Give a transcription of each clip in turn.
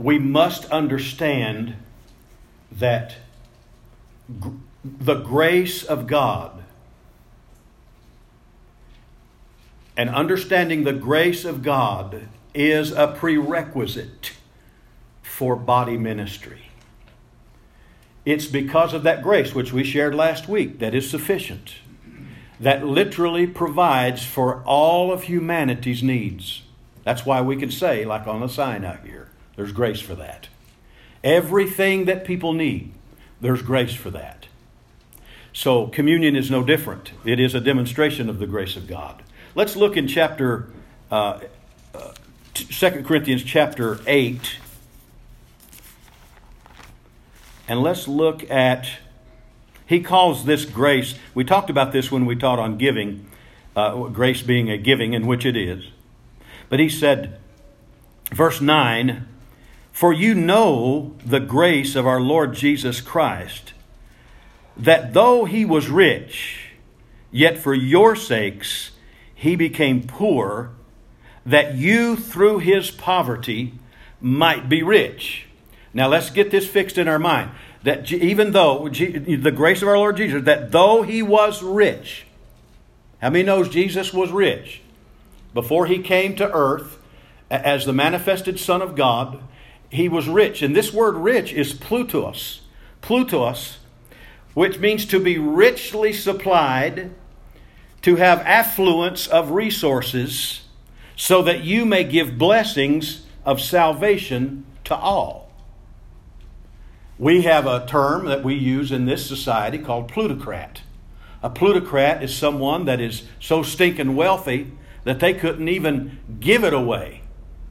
we must understand that gr- the grace of God and understanding the grace of God is a prerequisite for body ministry. It's because of that grace, which we shared last week, that is sufficient, that literally provides for all of humanity's needs. That's why we can say, like on the sign out here, there's grace for that. Everything that people need, there's grace for that. So, communion is no different. It is a demonstration of the grace of God. Let's look in chapter, uh, uh, 2 Corinthians chapter 8. And let's look at, he calls this grace, we talked about this when we taught on giving, uh, grace being a giving, in which it is. But he said, verse 9, For you know the grace of our Lord Jesus Christ, that though he was rich, yet for your sakes he became poor, that you through his poverty might be rich. Now let's get this fixed in our mind. That even though the grace of our Lord Jesus, that though he was rich, how many knows Jesus was rich? Before he came to earth as the manifested Son of God, he was rich. And this word rich is plutos. Plutos, which means to be richly supplied, to have affluence of resources, so that you may give blessings of salvation to all. We have a term that we use in this society called plutocrat. A plutocrat is someone that is so stinking wealthy that they couldn't even give it away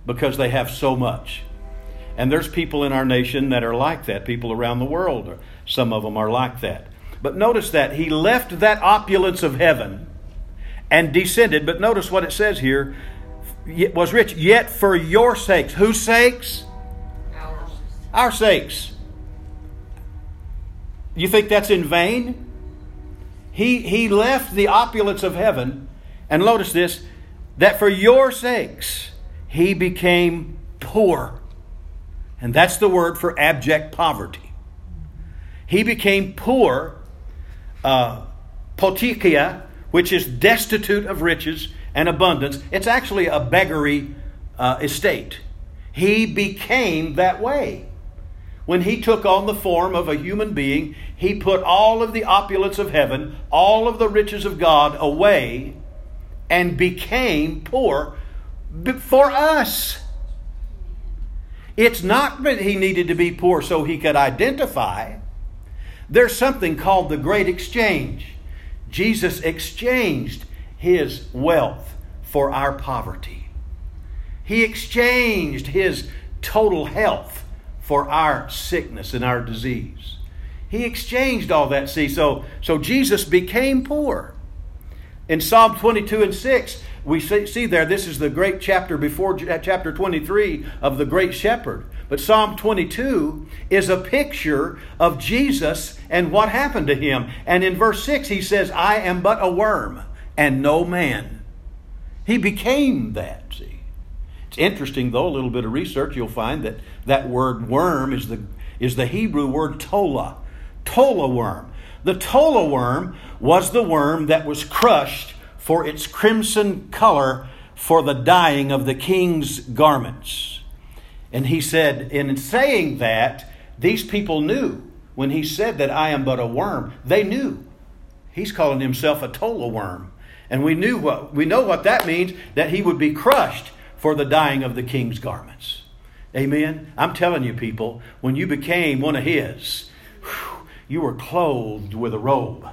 because they have so much. And there's people in our nation that are like that. People around the world, some of them are like that. But notice that he left that opulence of heaven and descended. But notice what it says here was rich, yet for your sakes. Whose sakes? Ours. Our sakes. You think that's in vain? He, he left the opulence of heaven, and notice this, that for your sakes he became poor. And that's the word for abject poverty. He became poor, uh, potikia, which is destitute of riches and abundance. It's actually a beggary uh, estate. He became that way. When he took on the form of a human being, he put all of the opulence of heaven, all of the riches of God away, and became poor for us. It's not that he needed to be poor so he could identify. There's something called the great exchange. Jesus exchanged his wealth for our poverty. He exchanged his total health for our sickness and our disease. He exchanged all that. See, so, so Jesus became poor. In Psalm 22 and 6, we see, there, this is the great chapter before chapter 23 of the great shepherd. But Psalm 22 is a picture of Jesus and what happened to him. And in verse 6, he says, I am but a worm and no man. He became that, see. It's interesting, though, a little bit of research, you'll find that that word worm is the, is the Hebrew word tola. Tola worm. The tola worm was the worm that was crushed for its crimson color for the dyeing of the king's garments. And he said, in saying that, these people knew when he said that I am but a worm, they knew. He's calling himself a tola worm. And we knew what we know what that means, that he would be crushed for the dyeing of the king's garments. Amen. I'm telling you, people, when you became one of his, you were clothed with a robe.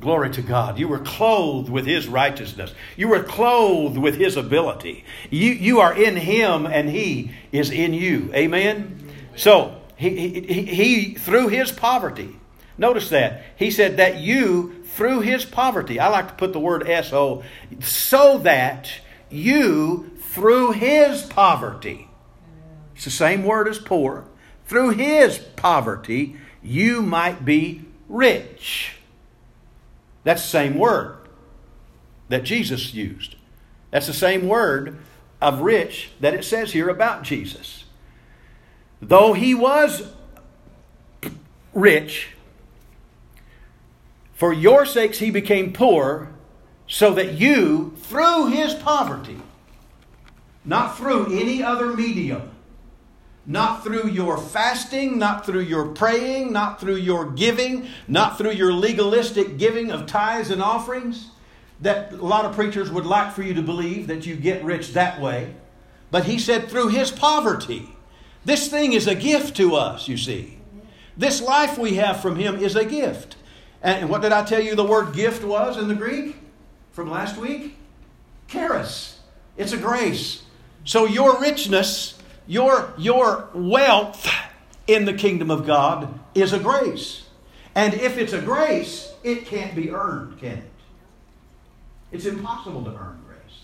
Glory to God. You were clothed with His righteousness. You were clothed with His ability. You, you are in Him and He is in you. Amen? So, he, he, he, through His poverty, notice that. He said that you, through His poverty, I like to put the word S-O, so that you, through His poverty, it's the same word as poor, through His poverty, you might be rich. That's the same word that Jesus used. That's the same word of rich that it says here about Jesus. though he was rich, for your sakes he became poor, so that you, through his poverty, not through any other medium, not through your fasting, not through your praying, not through your giving, not through your legalistic giving of tithes and offerings, that a lot of preachers would like for you to believe that you get rich that way. But he said through his poverty. This thing is a gift to us, you see. This life we have from him is a gift. And what did I tell you the word gift was in the Greek from last week? Charis. It's a grace. So your richness, your, your wealth in the kingdom of God is a grace. And if it's a grace, it can't be earned, can it? It's impossible to earn grace.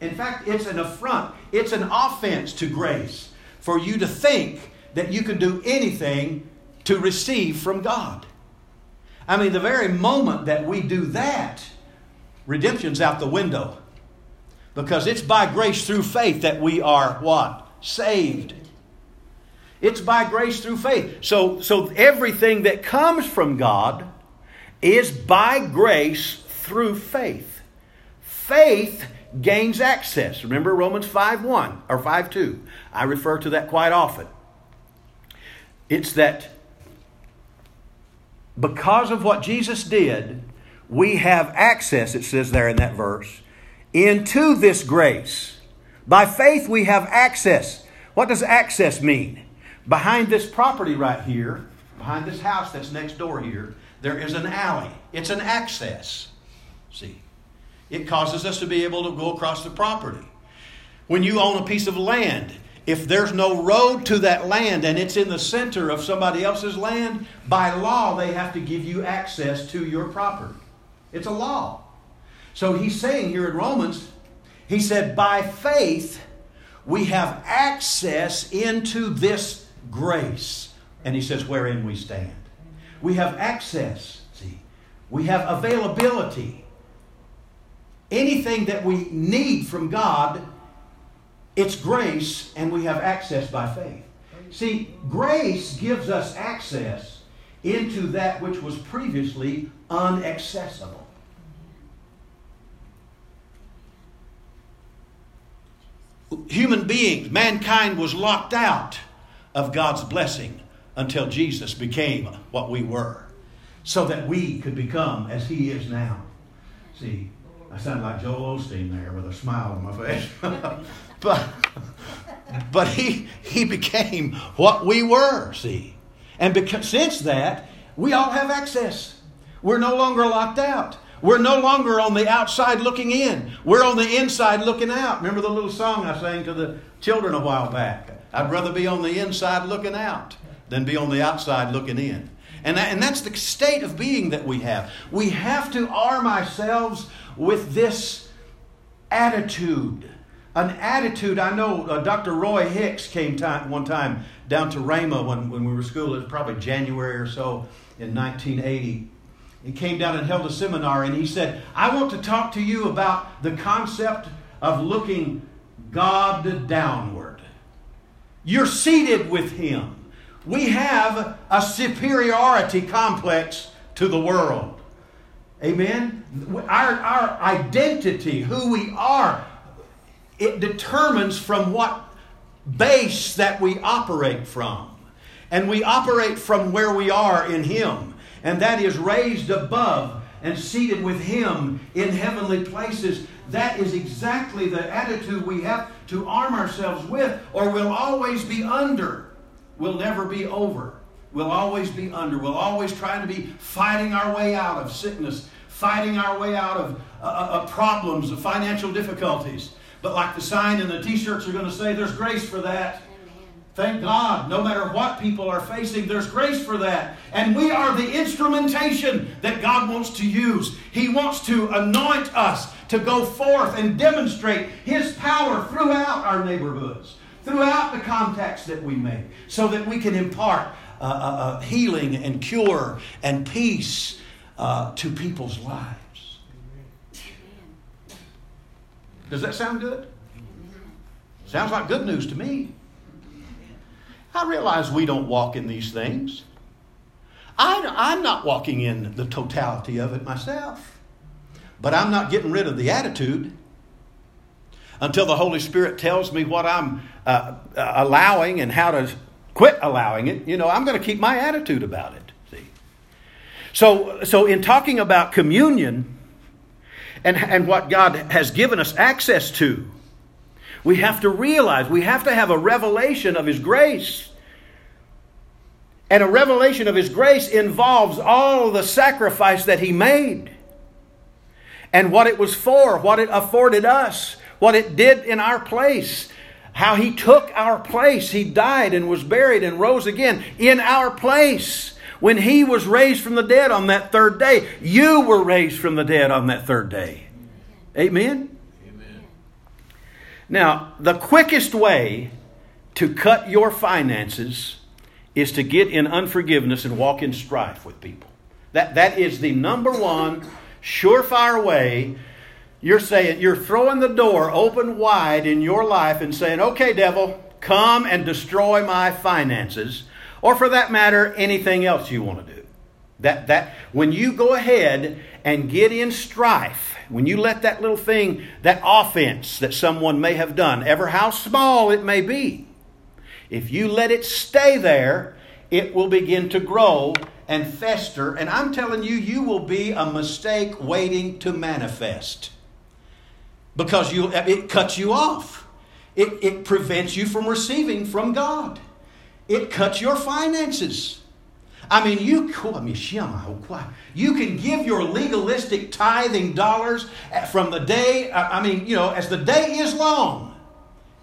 In fact, it's an affront, it's an offense to grace for you to think that you can do anything to receive from God. I mean, the very moment that we do that, redemption's out the window. Because it's by grace through faith that we are what? Saved. It's by grace through faith. So, so everything that comes from God is by grace through faith. Faith gains access. Remember Romans 5 1 or 5 2. I refer to that quite often. It's that because of what Jesus did, we have access, it says there in that verse, into this grace. By faith, we have access. What does access mean? Behind this property right here, behind this house that's next door here, there is an alley. It's an access. See? It causes us to be able to go across the property. When you own a piece of land, if there's no road to that land and it's in the center of somebody else's land, by law they have to give you access to your property. It's a law. So he's saying here in Romans, he said, by faith we have access into this grace. And he says, wherein we stand. We have access, see. We have availability. Anything that we need from God it's grace, and we have access by faith. See, grace gives us access into that which was previously unaccessible. Human beings, mankind was locked out of God's blessing until Jesus became what we were, so that we could become as He is now. See, I sound like Joel Osteen there with a smile on my face. but but he he became what we were, see. And because since that, we all have access. We're no longer locked out. We're no longer on the outside looking in. We're on the inside looking out. Remember the little song I sang to the children a while back? I'd rather be on the inside looking out than be on the outside looking in. And, that, and that's the state of being that we have. We have to arm ourselves with this attitude. An attitude, I know uh, Dr. Roy Hicks came time, one time down to Rhema when, when we were school, it was probably January or so in 1980. He came down and held a seminar and he said, I want to talk to you about the concept of looking God downward. You're seated with Him. We have a superiority complex to the world. Amen? Our, our identity, who we are, it determines from what base that we operate from. And we operate from where we are in Him. And that is raised above and seated with Him in heavenly places. That is exactly the attitude we have to arm ourselves with, or we'll always be under. We'll never be over. We'll always be under. We'll always try to be fighting our way out of sickness, fighting our way out of uh, uh, problems, of financial difficulties. But like the sign and the t shirts are going to say, there's grace for that. Thank God, no matter what people are facing, there's grace for that. And we are the instrumentation that God wants to use. He wants to anoint us to go forth and demonstrate His power throughout our neighborhoods, throughout the contacts that we make, so that we can impart uh, uh, uh, healing and cure and peace uh, to people's lives. Does that sound good? Sounds like good news to me. I realize we don't walk in these things. I, am not walking in the totality of it myself. But I'm not getting rid of the attitude until the Holy Spirit tells me what I'm uh, uh, allowing and how to quit allowing it. You know, I'm going to keep my attitude about it. See? So, so in talking about communion and, and what God has given us access to, we have to realize, we have to have a revelation of His grace. And a revelation of His grace involves all the sacrifice that He made and what it was for, what it afforded us, what it did in our place, how He took our place. He died and was buried and rose again in our place. When He was raised from the dead on that third day, you were raised from the dead on that third day. Amen? Now, the quickest way to cut your finances is to get in unforgiveness and walk in strife with people. That, that is the number one surefire way. You're saying, you're throwing the door open wide in your life and saying, okay, devil, come and destroy my finances. Or for that matter, anything else you want to do. That, that, when you go ahead and get in strife, when you let that little thing, that offense that someone may have done, ever how small it may be, if you let it stay there, it will begin to grow and fester. And I'm telling you, you will be a mistake waiting to manifest because you, it cuts you off. It, it prevents you from receiving from God. It cuts your finances. I mean, you, you can give your legalistic tithing dollars from the day, I mean, you know, as the day is long,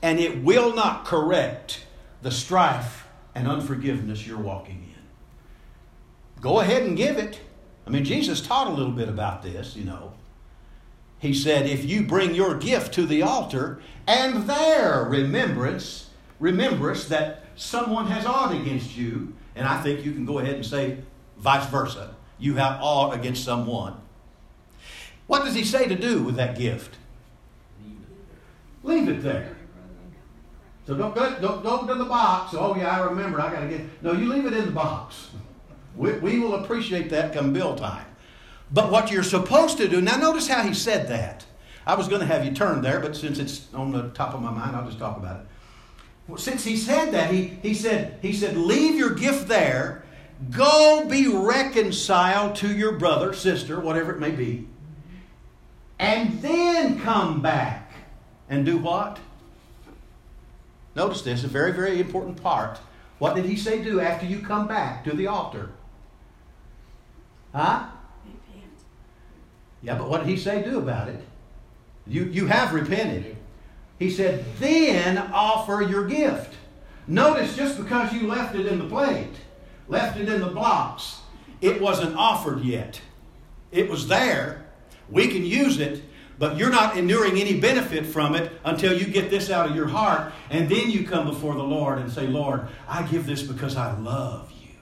and it will not correct the strife and unforgiveness you're walking in. Go ahead and give it. I mean, Jesus taught a little bit about this, you know. He said, if you bring your gift to the altar, and there remembrance, remembrance that someone has ought against you, and I think you can go ahead and say vice versa. You have ought against someone. What does he say to do with that gift? Leave it there. So don't go, don't go to the box. Oh, yeah, I remember. I got to get. No, you leave it in the box. We, we will appreciate that come bill time. But what you're supposed to do, now notice how he said that. I was going to have you turn there, but since it's on the top of my mind, I'll just talk about it since he said that, he, he said, he said, leave your gift there, go be reconciled to your brother, sister, whatever it may be, and then come back and do what? Notice this, a very, very important part. What did he say do after you come back to the altar? Huh? Yeah, but what did he say do about it? You, you have repented. He said, then offer your gift. Notice just because you left it in the plate, left it in the blocks, it wasn't offered yet. It was there. We can use it, but you're not enduring any benefit from it until you get this out of your heart. And then you come before the Lord and say, Lord, I give this because I love you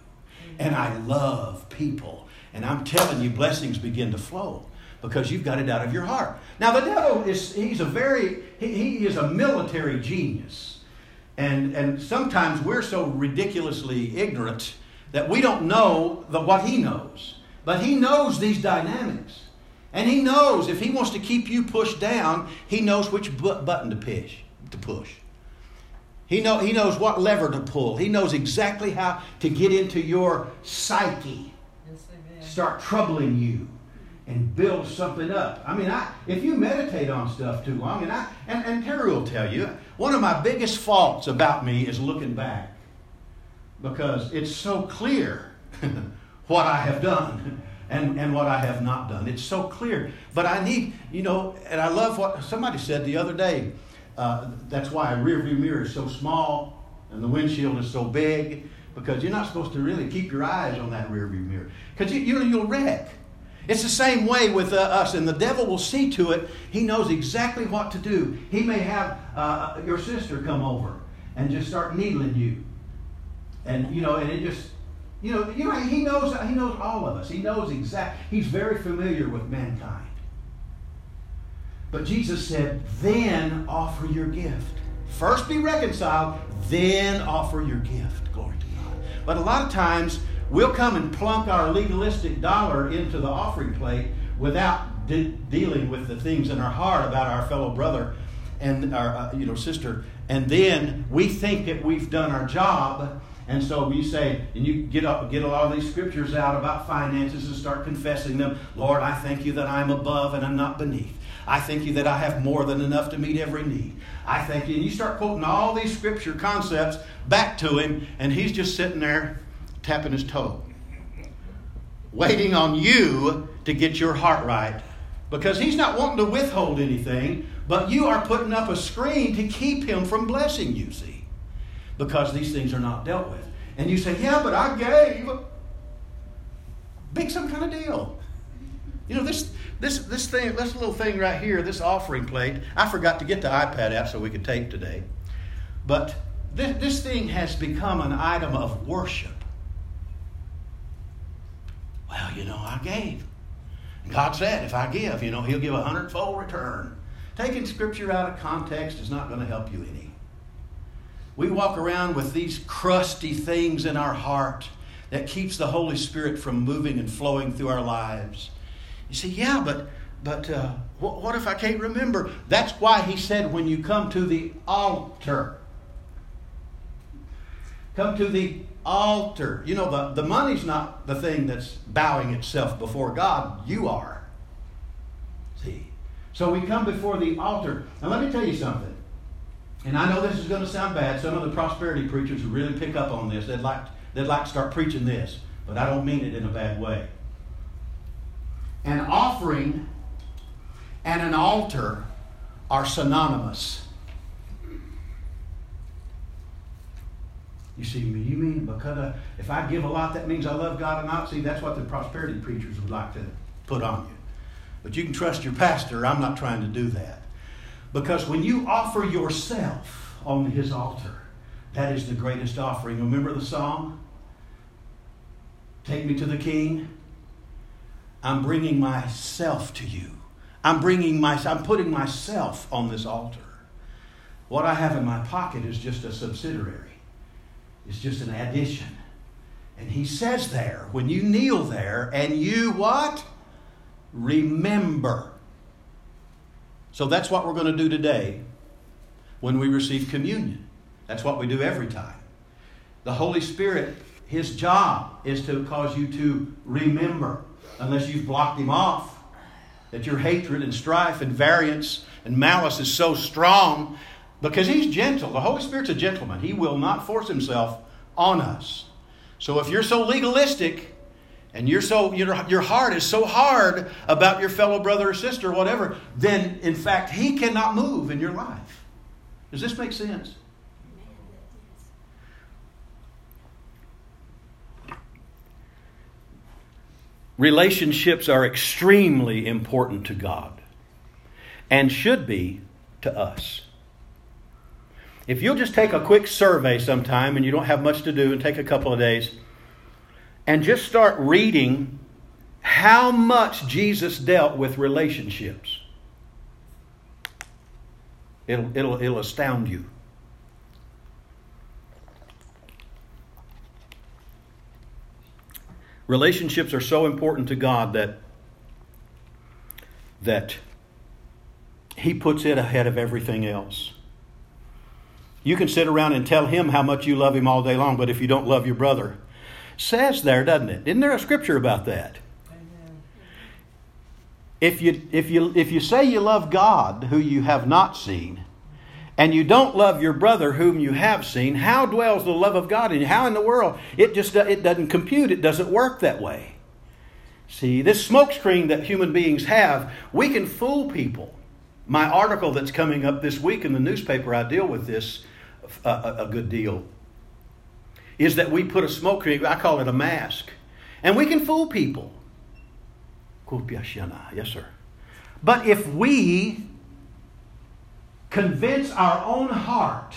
and I love people. And I'm telling you, blessings begin to flow because you've got it out of your heart. Now, the devil is, he's a very, he, he is a military genius. And, and sometimes we're so ridiculously ignorant that we don't know the, what he knows. But he knows these dynamics. And he knows if he wants to keep you pushed down, he knows which button to push. To push. He, know, he knows what lever to pull. He knows exactly how to get into your psyche, yes, start troubling you and build something up. I mean, I, if you meditate on stuff too long, and I and, and Terry will tell you, one of my biggest faults about me is looking back. Because it's so clear what I have done and, and what I have not done. It's so clear. But I need, you know, and I love what somebody said the other day. Uh, that's why a rear view mirror is so small and the windshield is so big because you're not supposed to really keep your eyes on that rear view mirror because you, you, you'll wreck. It's the same way with uh, us, and the devil will see to it. He knows exactly what to do. He may have uh, your sister come over and just start needling you, and you know, and it just, you know, you know, he knows. He knows all of us. He knows exact. He's very familiar with mankind. But Jesus said, "Then offer your gift. First be reconciled, then offer your gift. Glory to God. But a lot of times, we'll come and plunk our legalistic dollar into the offering plate without de- dealing with the things in our heart about our fellow brother and our uh, you know sister. And then we think that we've done our job. And so we say and you get up get a lot of these scriptures out about finances and start confessing them. Lord i thank you that i'm above and i'm not beneath. I thank you that i have more than enough to meet every need. I thank you. And you start quoting all these scripture concepts back to him and he's just sitting there tapping his toe waiting on you to get your heart right because he's not wanting to withhold anything, but you are putting up a screen to keep him from blessing you, see, because these things are not dealt with. And you say, Yeah, but I gave. Big some kind of deal. You know, this this this thing, this little thing right here, this offering plate, I forgot to get the iPad out so we could tape today. But this, this thing has become an item of worship. Well, you know, I gave. God said, if I give, you know, He'll give a hundredfold return. Taking Scripture out of context is not going to help you any. We walk around with these crusty things in our heart that keeps the Holy Spirit from moving and flowing through our lives. You say, yeah, but but uh, what, what if I can't remember? That's why He said, when you come to the altar, come to the altar. You know, the, the money's not the thing that's bowing itself before God. You are. See? So we come before the altar. Now, let me tell you something. And I know this is going to sound bad. Some of the prosperity preachers who really pick up on this, they'd like, they'd like to start preaching this. But I don't mean it in a bad way. An offering and an altar are synonymous. You see, me. you mean because I, if I give a lot, that means I love God or not? See, that's what the prosperity preachers would like to put on you. But you can trust your pastor. I'm not trying to do that. Because when you offer yourself on his altar, that is the greatest offering. Remember the song? Take me to the king. I'm bringing myself to you. I'm bringing my, I'm putting myself on this altar. What I have in my pocket is just a subsidiary. It's just an addition. And he says there, when you kneel there and you what? Remember. So that's what we're going to do today when we receive communion. That's what we do every time. The Holy Spirit, his job is to cause you to remember, unless you've blocked him off. That your hatred and strife and variance and malice is so strong because he's gentle. The Holy Spirit's a gentleman. He will not force himself on us. So if you're so legalistic and you're so your, your heart is so hard about your fellow brother or sister or whatever, then in fact he cannot move in your life. Does this make sense? Relationships are extremely important to God and should be to us. If you'll just take a quick survey sometime and you don't have much to do and take a couple of days and just start reading how much Jesus dealt with relationships, it'll, it'll, it'll astound you. Relationships are so important to God that that he puts it ahead of everything else. You can sit around and tell him how much you love him all day long, but if you don't love your brother, says there, doesn't it? Isn't there a scripture about that? If you, if, you, if you say you love God, who you have not seen, and you don't love your brother whom you have seen, how dwells the love of God in you? How in the world? It just it doesn't compute. It doesn't work that way. See, this smokescreen that human beings have, we can fool people. My article that's coming up this week in the newspaper, I deal with this a, a good deal is that we put a smoke screen, I call it a mask, and we can fool people. Yes, sir. But if we convince our own heart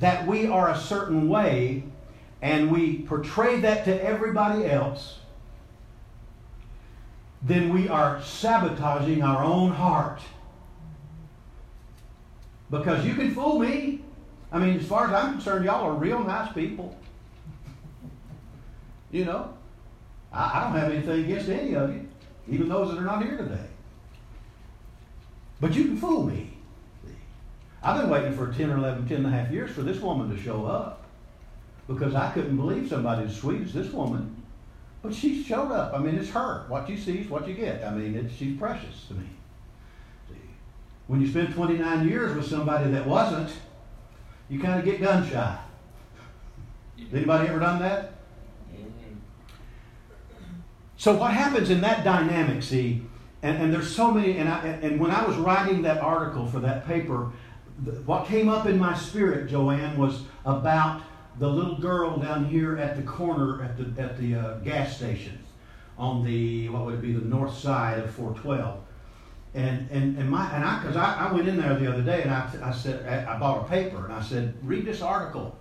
that we are a certain way and we portray that to everybody else, then we are sabotaging our own heart. Because you can fool me, I mean, as far as I'm concerned, y'all are real nice people. You know, I, I don't have anything against any of you, even those that are not here today. But you can fool me. I've been waiting for 10 or 11, 10 and a half years for this woman to show up because I couldn't believe somebody as sweet as this woman. But she showed up. I mean, it's her. What you see is what you get. I mean, it's, she's precious to me. When you spend 29 years with somebody that wasn't, you kind of get gun shy. Anybody ever done that? So what happens in that dynamic, see, and, and there's so many, and, I, and when I was writing that article for that paper, what came up in my spirit, Joanne, was about the little girl down here at the corner at the at the uh, gas station on the what would it be the north side of 412. And and and my and I because I, I went in there the other day and I, I said I bought a paper and I said read this article,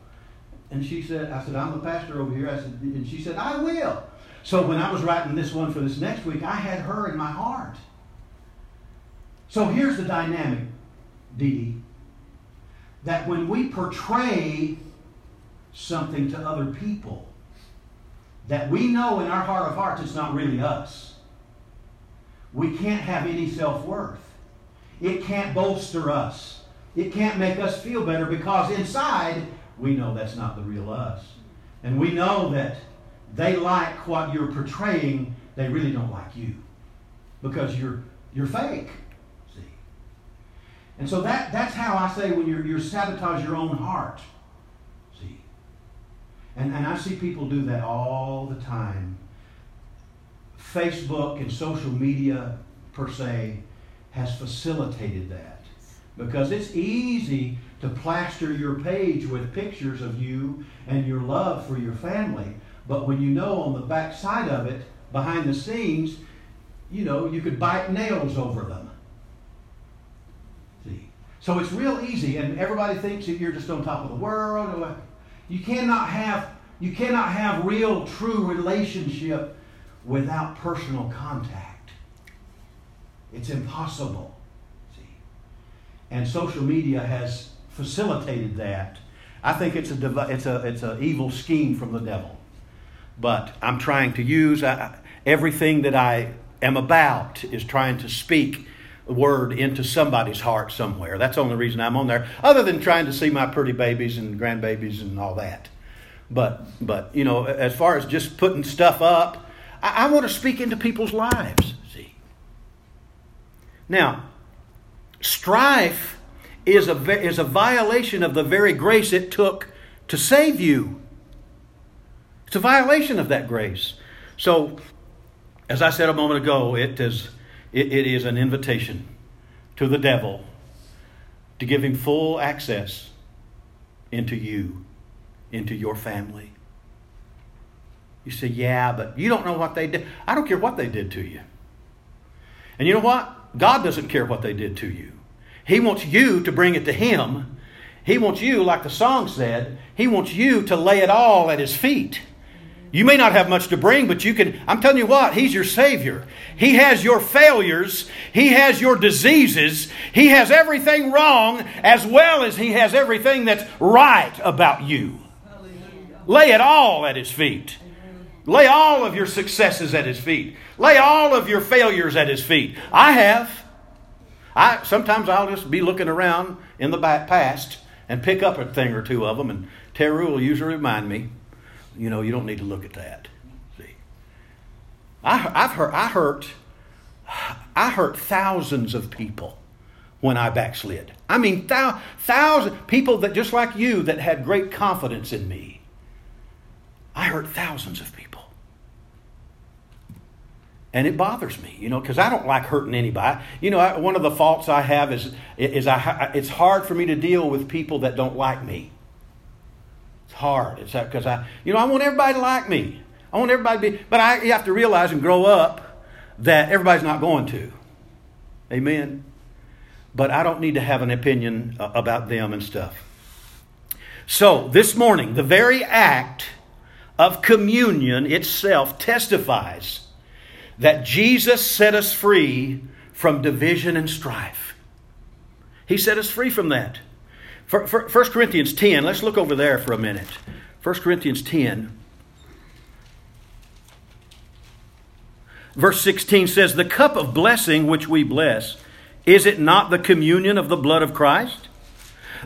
and she said I said I'm the pastor over here I said and she said I will. So when I was writing this one for this next week, I had her in my heart. So here's the dynamic, Dee Dee that when we portray something to other people, that we know in our heart of hearts it's not really us. We can't have any self worth. It can't bolster us. It can't make us feel better because inside we know that's not the real us. And we know that they like what you're portraying, they really don't like you because you're, you're fake. See? And so that, that's how I say when you're, you're sabotage your own heart. See? And, and I see people do that all the time. Facebook and social media, per se, has facilitated that. Because it's easy to plaster your page with pictures of you and your love for your family. But when you know on the back side of it, behind the scenes, you know, you could bite nails over them. See? So it's real easy, and everybody thinks that you're just on top of the world. You cannot have you cannot have real, true relationship without personal contact. It's impossible. See, and social media has facilitated that. I think it's a it's a it's an evil scheme from the devil. But I'm trying to use uh, everything that I am about is trying to speak the word into somebody's heart somewhere. That's the only reason I'm on there, other than trying to see my pretty babies and grandbabies and all that. But, but you know, as far as just putting stuff up, I, I want to speak into people's lives. See. Now, strife is a, is a violation of the very grace it took to save you. It's a violation of that grace. So, as I said a moment ago, it is it, it is an invitation to the devil to give him full access into you, into your family. You say, yeah, but you don't know what they did. I don't care what they did to you. And you know what? God doesn't care what they did to you. He wants you to bring it to Him. He wants you, like the song said, He wants you to lay it all at His feet. You may not have much to bring, but you can. I'm telling you what, He's your Savior. He has your failures, He has your diseases, He has everything wrong as well as He has everything that's right about you. Lay it all at His feet. Lay all of your successes at His feet. Lay all of your failures at His feet. I have. I sometimes I'll just be looking around in the past and pick up a thing or two of them, and Terry will usually remind me you know, you don't need to look at that. See, I, I've hurt, I hurt, I hurt thousands of people when I backslid. I mean, thou, thousands people that just like you that had great confidence in me. I hurt thousands of people. And it bothers me, you know, because I don't like hurting anybody. You know, I, one of the faults I have is, is I, it's hard for me to deal with people that don't like me it's hard. It's because I, you know, I want everybody to like me. I want everybody to be, but I you have to realize and grow up that everybody's not going to. Amen. But I don't need to have an opinion uh, about them and stuff. So this morning, the very act of communion itself testifies that Jesus set us free from division and strife. He set us free from that. For, for, 1 Corinthians 10, let's look over there for a minute. 1 Corinthians 10. Verse 16 says, The cup of blessing which we bless, is it not the communion of the blood of Christ?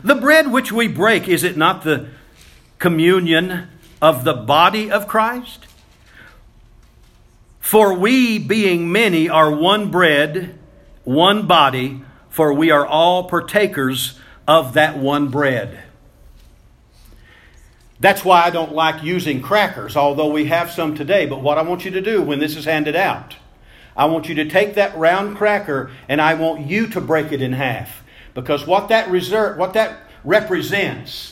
The bread which we break, is it not the communion of the body of Christ? For we, being many, are one bread, one body, for we are all partakers of that one bread. That's why I don't like using crackers, although we have some today. But what I want you to do when this is handed out, I want you to take that round cracker and I want you to break it in half. Because what that, reserve, what that represents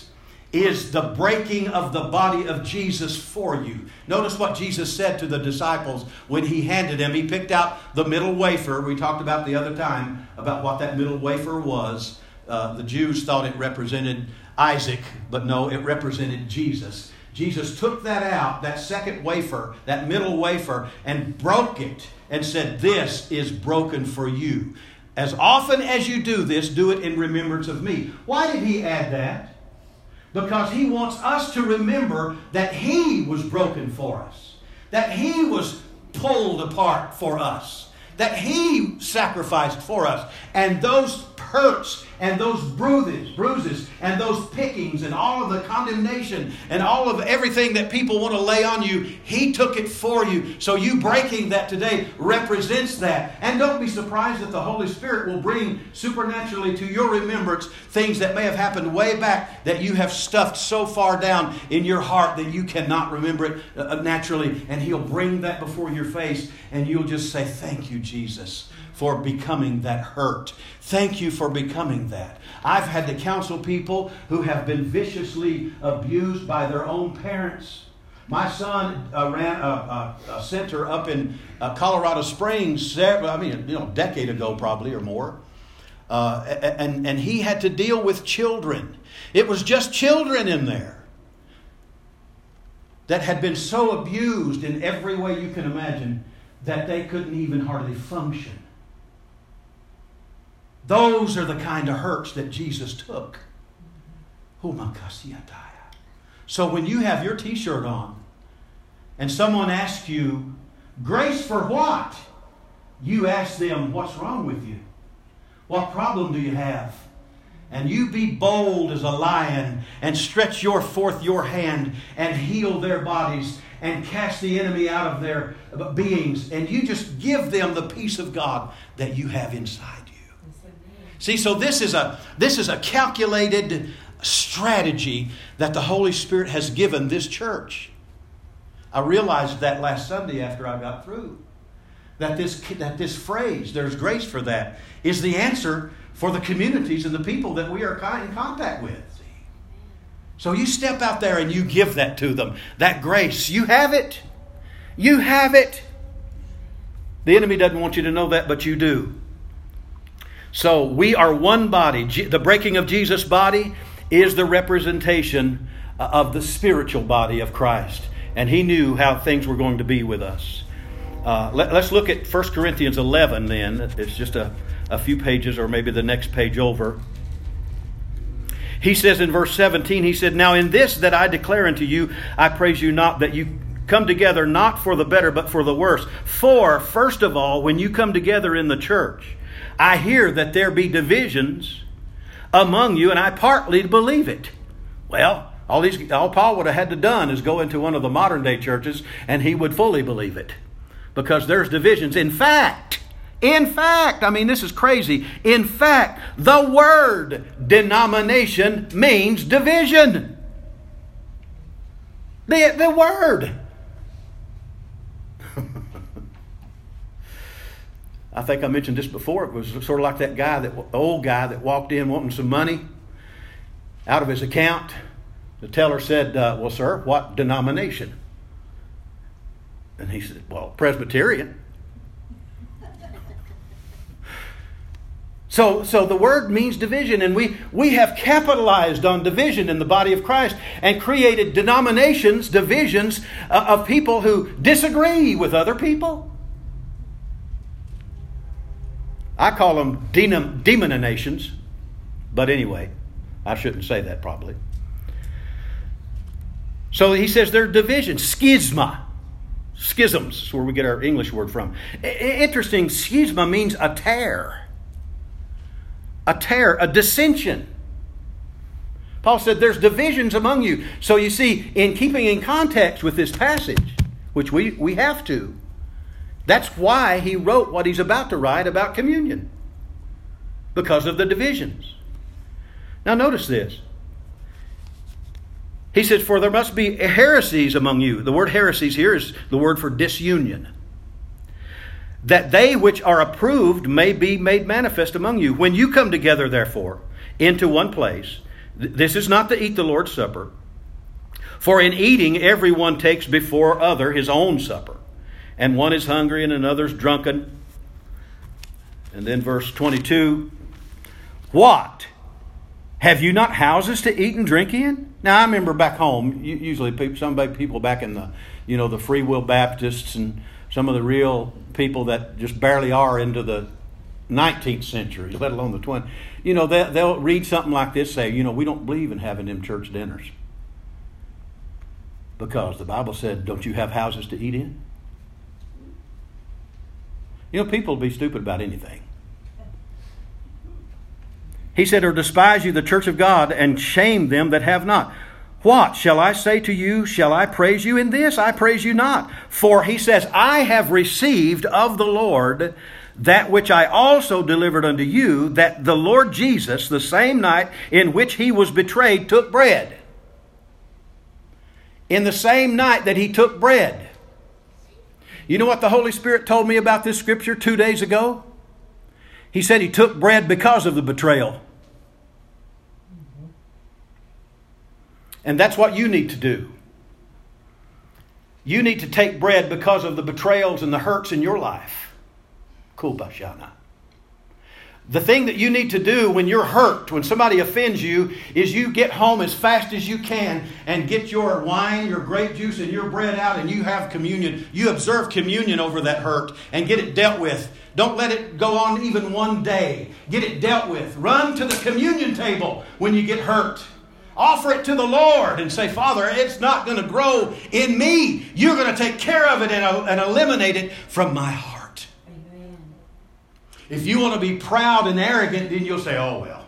is the breaking of the body of Jesus for you. Notice what Jesus said to the disciples when he handed them. He picked out the middle wafer. We talked about the other time about what that middle wafer was. Uh, the Jews thought it represented Isaac, but no, it represented Jesus. Jesus took that out, that second wafer, that middle wafer, and broke it and said, This is broken for you. As often as you do this, do it in remembrance of me. Why did he add that? Because he wants us to remember that he was broken for us, that he was pulled apart for us, that he sacrificed for us. And those hurts and those bruises, bruises and those pickings and all of the condemnation and all of everything that people want to lay on you, He took it for you. So you breaking that today represents that. And don't be surprised that the Holy Spirit will bring supernaturally to your remembrance things that may have happened way back that you have stuffed so far down in your heart that you cannot remember it uh, naturally. And He'll bring that before your face and you'll just say, Thank you, Jesus for becoming that hurt. Thank you for becoming that. I've had to counsel people who have been viciously abused by their own parents. My son uh, ran a, a, a, center up in uh, Colorado Springs, I mean, you know, a decade ago probably or more. Uh, and, and he had to deal with children. It was just children in there that had been so abused in every way you can imagine that they couldn't even hardly function. Those are the kind of hurts that Jesus took. So when you have your t shirt on and someone asks you, Grace for what? You ask them, What's wrong with you? What problem do you have? And you be bold as a lion and stretch your forth your hand and heal their bodies and cast the enemy out of their beings. And you just give them the peace of God that you have inside. See, so this is a this is a calculated strategy that the Holy Spirit has given this church. I realized that last Sunday after I got through. That this, that this phrase, there's grace for that, is the answer for the communities and the people that we are in contact with. So you step out there and you give that to them. That grace. You have it. You have it. The enemy doesn't want you to know that, but you do. So we are one body. The breaking of Jesus' body is the representation uh, of the spiritual body of Christ. And he knew how things were going to be with us. Uh, let, us look at 1 Corinthians 11 then. It's just a, a few pages, or maybe the next page over. He says in verse 17, he said, Now in this that I declare unto you, I praise you not that you come together not for the better, but for the worse. For, first of all, when you come together in the church, I hear that there be divisions among you, and I partly believe it. Well, all, these, all Paul would have had to done is go into one of the modern day churches, and he would fully believe it. Because there's divisions. In fact, in fact, I mean, this is crazy. In fact, the word denomination means division. The, the word. I think I mentioned this before. It was sort of like that guy, that old guy that walked in wanting some money out of his account. The teller said, uh, "Well, sir, what denomination?" And he said, "Well, Presbyterian." So, so the word means division, and we, we have capitalized on division in the body of Christ and created denominations, divisions uh, of people who disagree with other people. I call them demoninations, but anyway, I shouldn't say that probably. So he says there are divisions, schisma. Schisms is where we get our English word from. Interesting, schisma means a tear. A tear, a dissension. Paul said there's divisions among you. So you see, in keeping in context with this passage, which we, we have to, that's why he wrote what he's about to write about communion. Because of the divisions. Now notice this. He says, For there must be heresies among you. The word heresies here is the word for disunion. That they which are approved may be made manifest among you. When you come together, therefore, into one place, this is not to eat the Lord's Supper. For in eating, everyone takes before other his own supper, and one is hungry and another's drunken. And then verse 22 What? Have you not houses to eat and drink in? Now I remember back home, usually people, some people back in the, you know, the Free Will Baptists and some of the real people that just barely are into the 19th century, let alone the 20th. You know, they, they'll read something like this, say, you know, we don't believe in having them church dinners because the Bible said, don't you have houses to eat in? You know, people will be stupid about anything. He said, Or despise you the church of God, and shame them that have not. What shall I say to you? Shall I praise you in this? I praise you not. For he says, I have received of the Lord that which I also delivered unto you, that the Lord Jesus, the same night in which he was betrayed, took bread. In the same night that he took bread. You know what the Holy Spirit told me about this scripture two days ago? He said he took bread because of the betrayal. And that's what you need to do. You need to take bread because of the betrayals and the hurts in your life. Kubashana. The thing that you need to do when you're hurt, when somebody offends you, is you get home as fast as you can and get your wine, your grape juice, and your bread out, and you have communion. You observe communion over that hurt and get it dealt with. Don't let it go on even one day. Get it dealt with. Run to the communion table when you get hurt. Offer it to the Lord and say, Father, it's not going to grow in me. You're going to take care of it and, and eliminate it from my heart. Amen. If you want to be proud and arrogant, then you'll say, oh, well.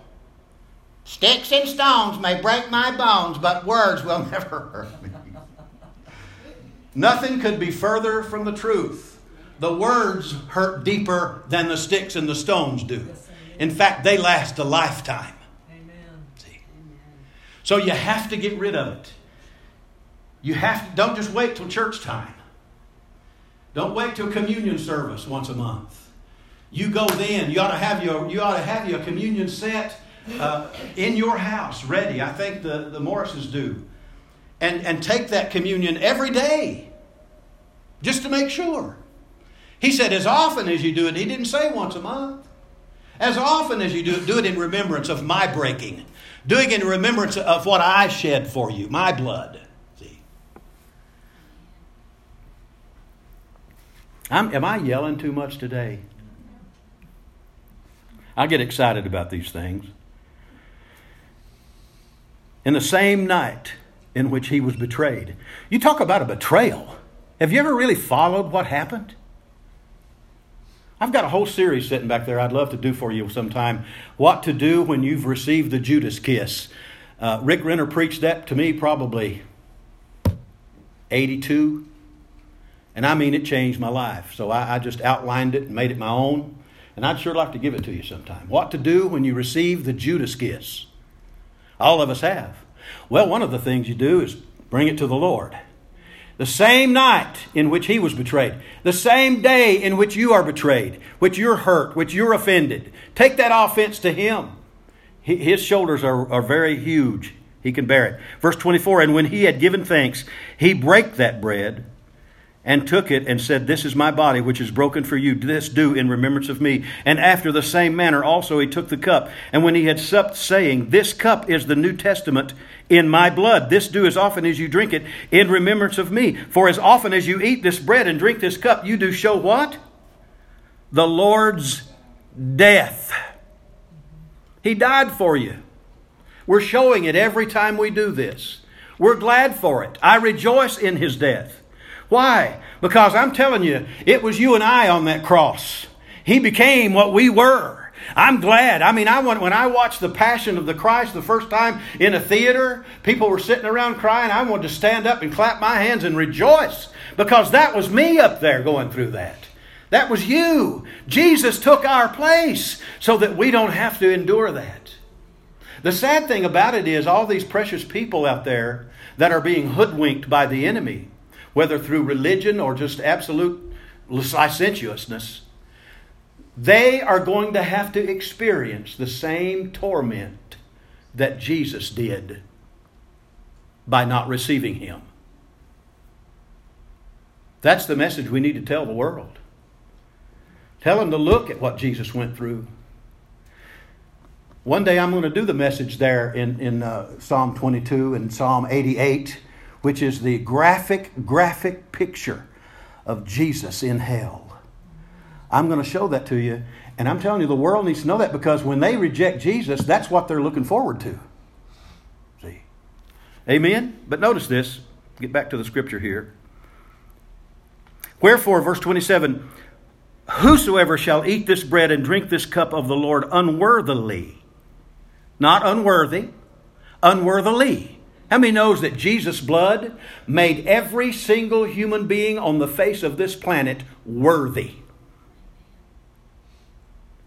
Sticks and stones may break my bones, but words will never hurt me. Nothing could be further from the truth. The words hurt deeper than the sticks and the stones do. In fact, they last a lifetime. See? So you have to get rid of it. You have to, don't just wait till church time. Don't wait till communion service once a month. You go then. You ought to have your you ought to have your communion set uh, in your house ready. I think the, the Morrises do. And, and take that communion every day just to make sure. He said, as often as you do it, he didn't say once a month. As often as you do it, do it in remembrance of my breaking doing in remembrance of what I shed for you, my blood. See? I'm, am I yelling too much today? I get excited about these things. In the same night in which he was betrayed. You talk about a betrayal. Have you ever really followed what happened? I've got a whole series sitting back there I'd love to do for you sometime. What to do when you've received the Judas kiss. Uh, Rick Renner preached that to me probably 82. And I mean, it changed my life. So I, I just outlined it and made it my own. And I'd sure like to give it to you sometime. What to do when you receive the Judas kiss. All of us have. Well, one of the things you do is bring it to the Lord. The same night in which he was betrayed, the same day in which you are betrayed, which you're hurt, which you're offended. Take that offense to him. His shoulders are, are very huge. He can bear it. Verse 24 And when he had given thanks, he brake that bread and took it and said, This is my body, which is broken for you. This do in remembrance of me. And after the same manner also he took the cup. And when he had supped, saying, This cup is the New Testament in my blood. This do as often as you drink it in remembrance of me. For as often as you eat this bread and drink this cup, you do show what? The Lord's death. He died for you. We're showing it every time we do this. We're glad for it. I rejoice in his death. Why? Because I'm telling you, it was you and I on that cross. He became what we were. I'm glad. I mean, I want, when I watched the Passion of the Christ the first time in a theater, people were sitting around crying. I wanted to stand up and clap my hands and rejoice because that was me up there going through that. That was you. Jesus took our place so that we don't have to endure that. The sad thing about it is, all these precious people out there that are being hoodwinked by the enemy, whether through religion or just absolute licentiousness, they are going to have to experience the same torment that Jesus did by not receiving Him. That's the message we need to tell the world. Tell them to look at what Jesus went through. One day I'm going to do the message there in, in uh, Psalm 22 and Psalm 88, which is the graphic, graphic picture of Jesus in hell. I'm going to show that to you. And I'm telling you, the world needs to know that because when they reject Jesus, that's what they're looking forward to. See? Amen? But notice this. Get back to the scripture here. Wherefore, verse 27 Whosoever shall eat this bread and drink this cup of the Lord unworthily, not unworthy, unworthily. How many knows that Jesus' blood made every single human being on the face of this planet worthy?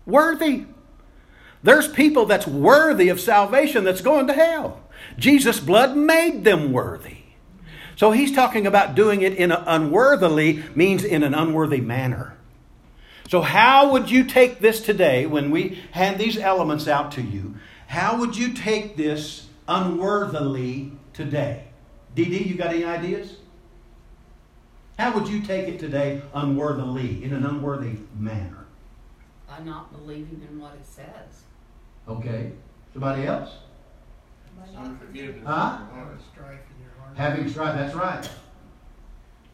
Worthy. There's people that's worthy of salvation that's going to hell. Jesus' blood made them worthy. So he's talking about doing it in an unworthily means in an unworthy manner. So how would you take this today when we hand these elements out to you? How would you take this unworthily today? DD, you got any ideas? How would you take it today unworthily, in an unworthy manner? by not believing in what it says. Okay. Somebody else? Unforgiveness. Huh? Having strife in your heart. Having strife, that's right.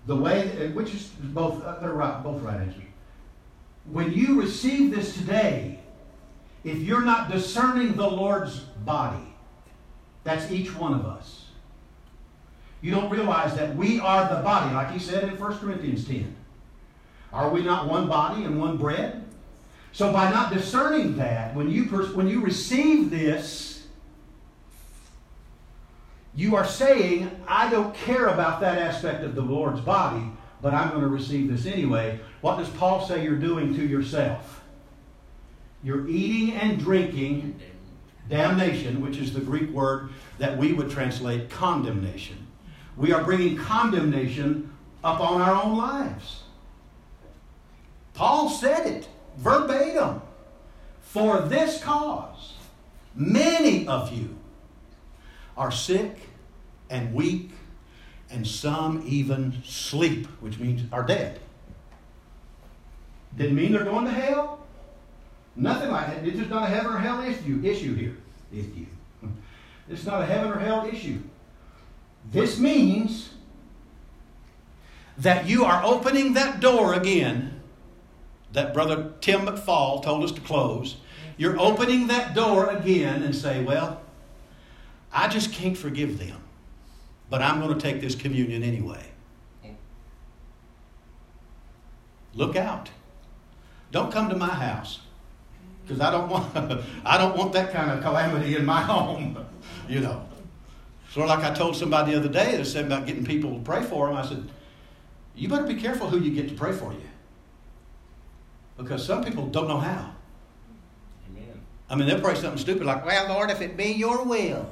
The way, which is both, uh, they're right, both right answers. When you receive this today, if you're not discerning the Lord's body, that's each one of us. You don't realize that we are the body, like he said in 1 Corinthians 10. Are we not one body and one bread? So by not discerning that, when you, when you receive this, you are saying, I don't care about that aspect of the Lord's body, but I'm going to receive this anyway. What does Paul say you're doing to yourself? You're eating and drinking damnation, which is the Greek word that we would translate condemnation. We are bringing condemnation upon our own lives. Paul said it verbatim. For this cause, many of you are sick and weak, and some even sleep, which means are dead. Didn't mean they're going to hell. Nothing like that. It's just not a heaven or hell issue, issue here. Issue. It's not a heaven or hell issue. This means that you are opening that door again that Brother Tim McFall told us to close. You're opening that door again and say, Well, I just can't forgive them, but I'm going to take this communion anyway. Look out. Don't come to my house because I don't want I don't want that kind of calamity in my home, you know. Sort of like I told somebody the other day that said about getting people to pray for them. I said, "You better be careful who you get to pray for you." Because some people don't know how. Amen. I mean, they'll pray something stupid like, well, Lord, if it be your will.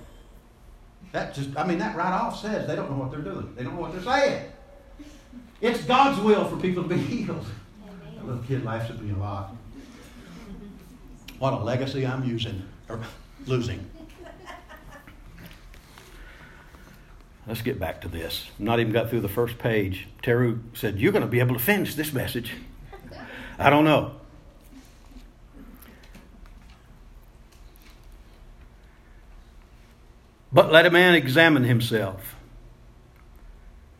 That just, I mean, that right off says they don't know what they're doing. They don't know what they're saying. It's God's will for people to be healed. Amen. That little kid laughs at me a lot. What a legacy I'm using, or losing. Let's get back to this. not even got through the first page. Terry said, You're going to be able to finish this message. I don't know. But let a man examine himself.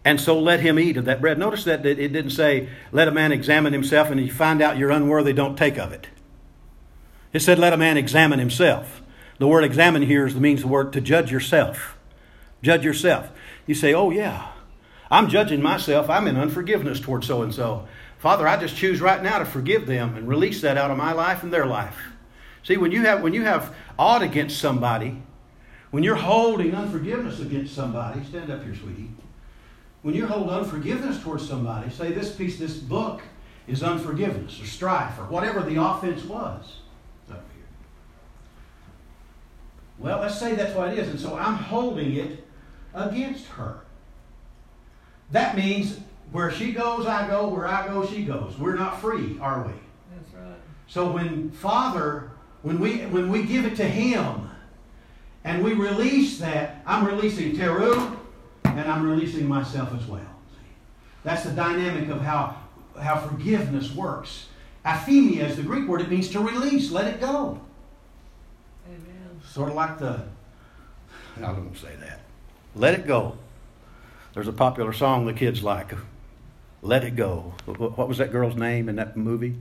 And so let him eat of that bread. Notice that it didn't say, let a man examine himself, and if you find out you're unworthy, don't take of it. It said, let a man examine himself. The word examine here is, the means the word to judge yourself. Judge yourself. You say, oh, yeah, I'm judging myself. I'm in unforgiveness towards so and so. Father, I just choose right now to forgive them and release that out of my life and their life. See, when you have when you have ought against somebody, when you're holding unforgiveness against somebody, stand up here, sweetie. When you hold unforgiveness towards somebody, say this piece, this book is unforgiveness or strife or whatever the offense was. Up here. Well, let's say that's what it is, and so I'm holding it against her. That means where she goes, I go. Where I go, she goes. We're not free, are we? That's right. So when Father, when we when we give it to Him, and we release that, I'm releasing Terry, and I'm releasing myself as well. That's the dynamic of how how forgiveness works. Aphiemi is the Greek word. It means to release, let it go. Sort of like the. I don't say that. Let it go. There's a popular song the kids like. Let it go. What was that girl's name in that movie?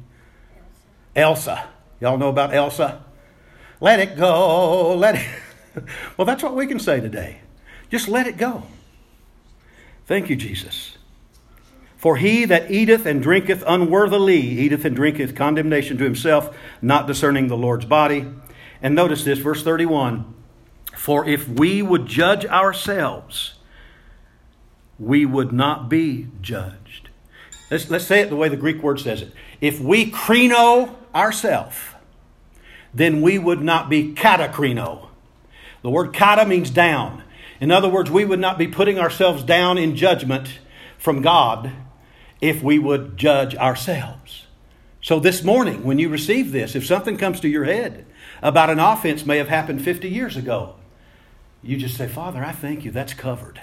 Elsa. Elsa. Y'all know about Elsa? Let it go. Let it. well, that's what we can say today. Just let it go. Thank you, Jesus. For he that eateth and drinketh unworthily eateth and drinketh condemnation to himself, not discerning the Lord's body. And notice this, verse 31 For if we would judge ourselves, we would not be judged. Let's, let's say it the way the Greek word says it. If we krino ourselves, then we would not be katakrino. The word kata means down. In other words, we would not be putting ourselves down in judgment from God if we would judge ourselves. So this morning, when you receive this, if something comes to your head about an offense may have happened 50 years ago, you just say, Father, I thank you. That's covered.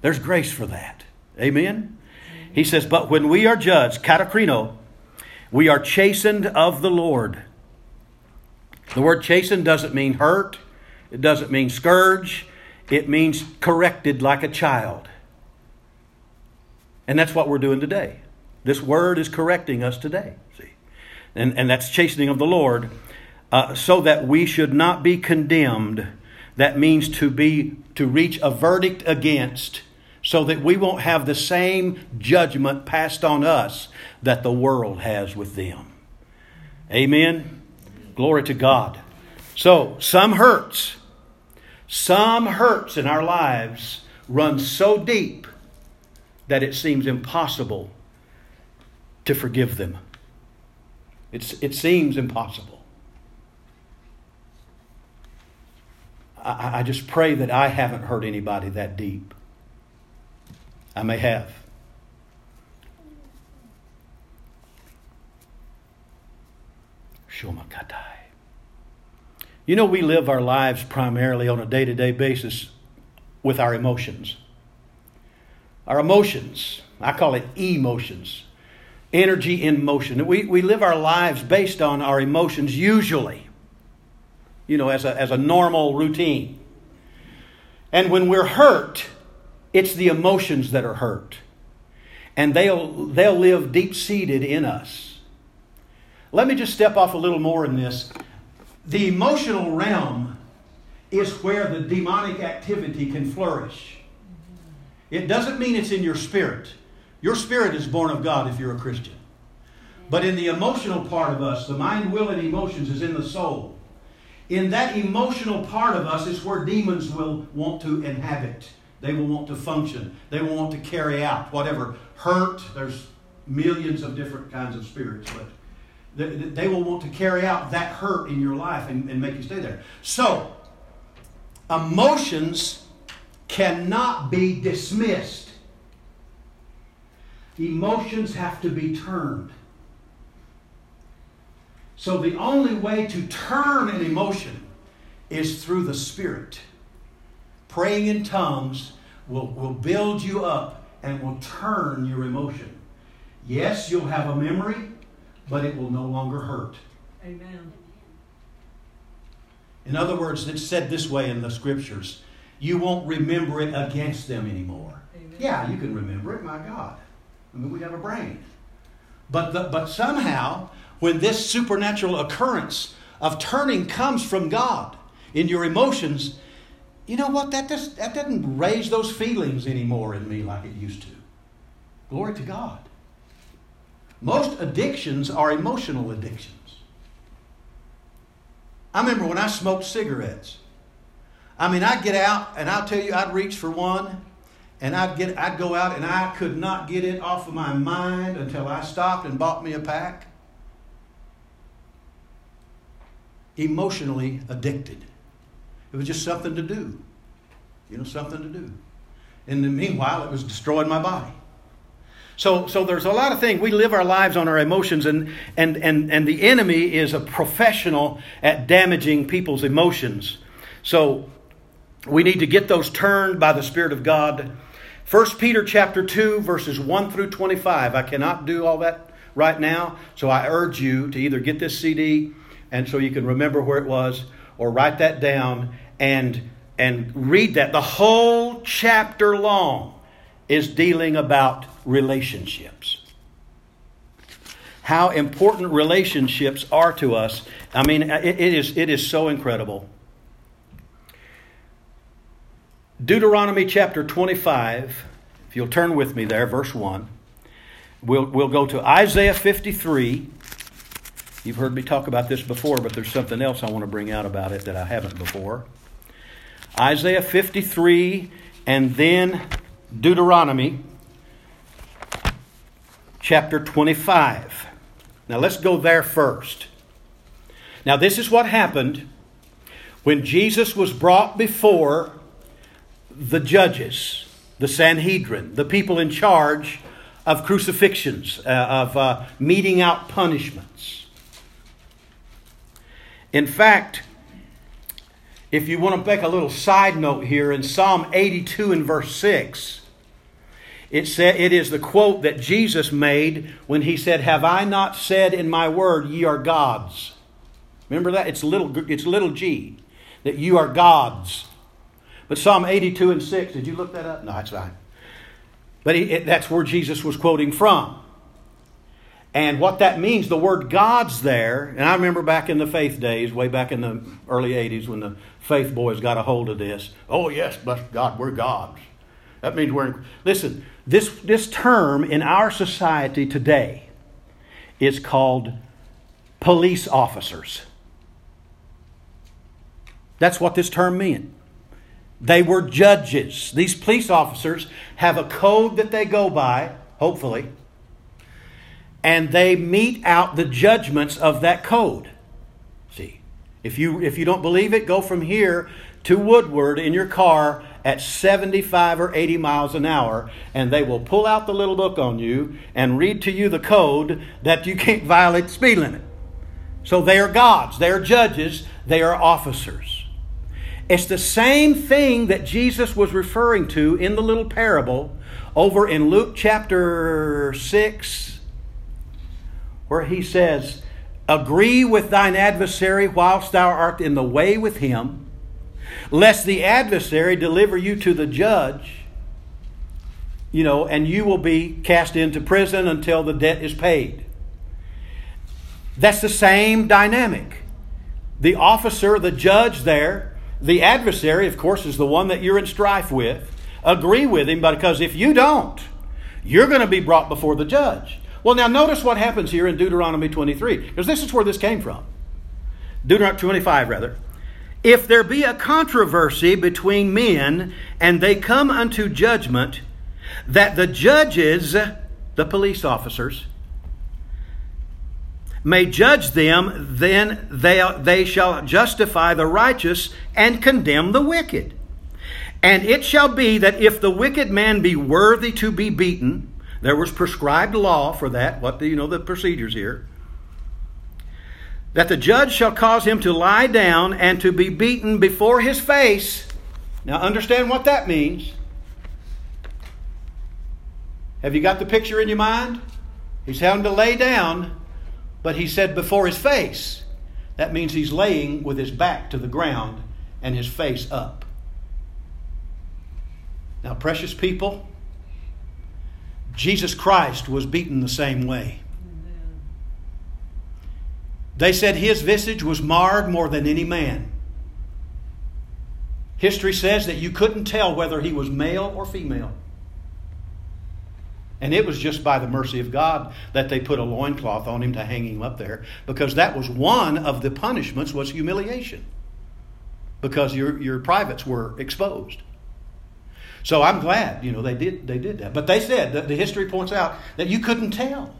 There's grace for that. Amen? He says, But when we are judged, katakrino, we are chastened of the Lord. The word chastened doesn't mean hurt, it doesn't mean scourge, it means corrected like a child. And that's what we're doing today. This word is correcting us today. See? And, and that's chastening of the Lord, uh, so that we should not be condemned. That means to be to reach a verdict against, so that we won't have the same judgment passed on us that the world has with them. Amen. Glory to God. So some hurts, some hurts in our lives run so deep that it seems impossible to forgive them. It's, it seems impossible. I, I just pray that I haven't hurt anybody that deep. I may have. Shomakatai. You know, we live our lives primarily on a day to day basis with our emotions. Our emotions, I call it emotions, energy in motion. We, we live our lives based on our emotions usually, you know, as a, as a normal routine. And when we're hurt, it's the emotions that are hurt. And they'll, they'll live deep seated in us. Let me just step off a little more in this. The emotional realm is where the demonic activity can flourish. It doesn't mean it's in your spirit. Your spirit is born of God if you're a Christian. But in the emotional part of us, the mind, will, and emotions is in the soul. In that emotional part of us is where demons will want to inhabit. They will want to function. They will want to carry out whatever hurt. There's millions of different kinds of spirits, but they will want to carry out that hurt in your life and, and make you stay there. So, emotions cannot be dismissed. Emotions have to be turned. So the only way to turn an emotion is through the Spirit. Praying in tongues will, will build you up and will turn your emotion. Yes, you'll have a memory, but it will no longer hurt. Amen. In other words, it's said this way in the scriptures you won't remember it against them anymore. Amen. Yeah, you can remember it, my God. I mean, we have a brain. But, the, but somehow, when this supernatural occurrence of turning comes from God, in your emotions, you know what? That, that doesn't raise those feelings anymore in me like it used to. Glory to God. Most addictions are emotional addictions. I remember when I smoked cigarettes. I mean, I'd get out and I'll tell you, I'd reach for one and I'd get I'd go out and I could not get it off of my mind until I stopped and bought me a pack. Emotionally addicted. It was just something to do. You know, something to do. The meanwhile, it was destroying my body. So, so there's a lot of things. We live our lives on our emotions, and, and, and, and the enemy is a professional at damaging people's emotions. So we need to get those turned by the Spirit of God 1 Peter chapter 2 verses 1 through 25. I cannot do all that right now, so I urge you to either get this CD and so you can remember where it was or write that down and and read that. The whole chapter long is dealing about relationships. How important relationships are to us. I mean, it, it is, it is so incredible. Deuteronomy chapter 25, if you'll turn with me there, verse 1. We'll, we'll go to Isaiah 53. You've heard me talk about this before, but there's something else I want to bring out about it that I haven't before. Isaiah 53 and then Deuteronomy chapter 25. Now let's go there first. Now, this is what happened when Jesus was brought before the judges, the Sanhedrin, the people in charge of crucifixions, uh, of uh, meting out punishments. In fact, if you want to make a little side note here, in Psalm 82 and verse 6, it, said, it is the quote that Jesus made when he said, Have I not said in my word, ye are gods? Remember that? It's little, it's little g, that you are gods. But Psalm 82 and 6, did you look that up? No, that's fine. But he, it, that's where Jesus was quoting from. And what that means, the word God's there, and I remember back in the faith days, way back in the early 80s, when the faith boys got a hold of this. Oh, yes, bless God, we're gods. That means we're. In, listen, this, this term in our society today is called police officers. That's what this term meant. They were judges. These police officers have a code that they go by, hopefully, and they mete out the judgments of that code. See, if you if you don't believe it, go from here to Woodward in your car at 75 or 80 miles an hour, and they will pull out the little book on you and read to you the code that you can't violate the speed limit. So they are gods, they are judges, they are officers. It's the same thing that Jesus was referring to in the little parable over in Luke chapter 6, where he says, Agree with thine adversary whilst thou art in the way with him, lest the adversary deliver you to the judge, you know, and you will be cast into prison until the debt is paid. That's the same dynamic. The officer, the judge there, the adversary, of course, is the one that you're in strife with. Agree with him, because if you don't, you're going to be brought before the judge. Well, now notice what happens here in Deuteronomy 23, because this is where this came from. Deuteronomy 25, rather. If there be a controversy between men, and they come unto judgment, that the judges, the police officers, may judge them, then they, they shall justify the righteous and condemn the wicked. And it shall be that if the wicked man be worthy to be beaten, there was prescribed law for that. What do you know the procedures here? That the judge shall cause him to lie down and to be beaten before his face. Now, understand what that means. Have you got the picture in your mind? He's having to lay down but he said before his face. That means he's laying with his back to the ground and his face up. Now, precious people, Jesus Christ was beaten the same way. They said his visage was marred more than any man. History says that you couldn't tell whether he was male or female. And it was just by the mercy of God that they put a loincloth on him to hang him up there because that was one of the punishments was humiliation because your, your privates were exposed. So I'm glad, you know, they did they did that. But they said that the history points out that you couldn't tell.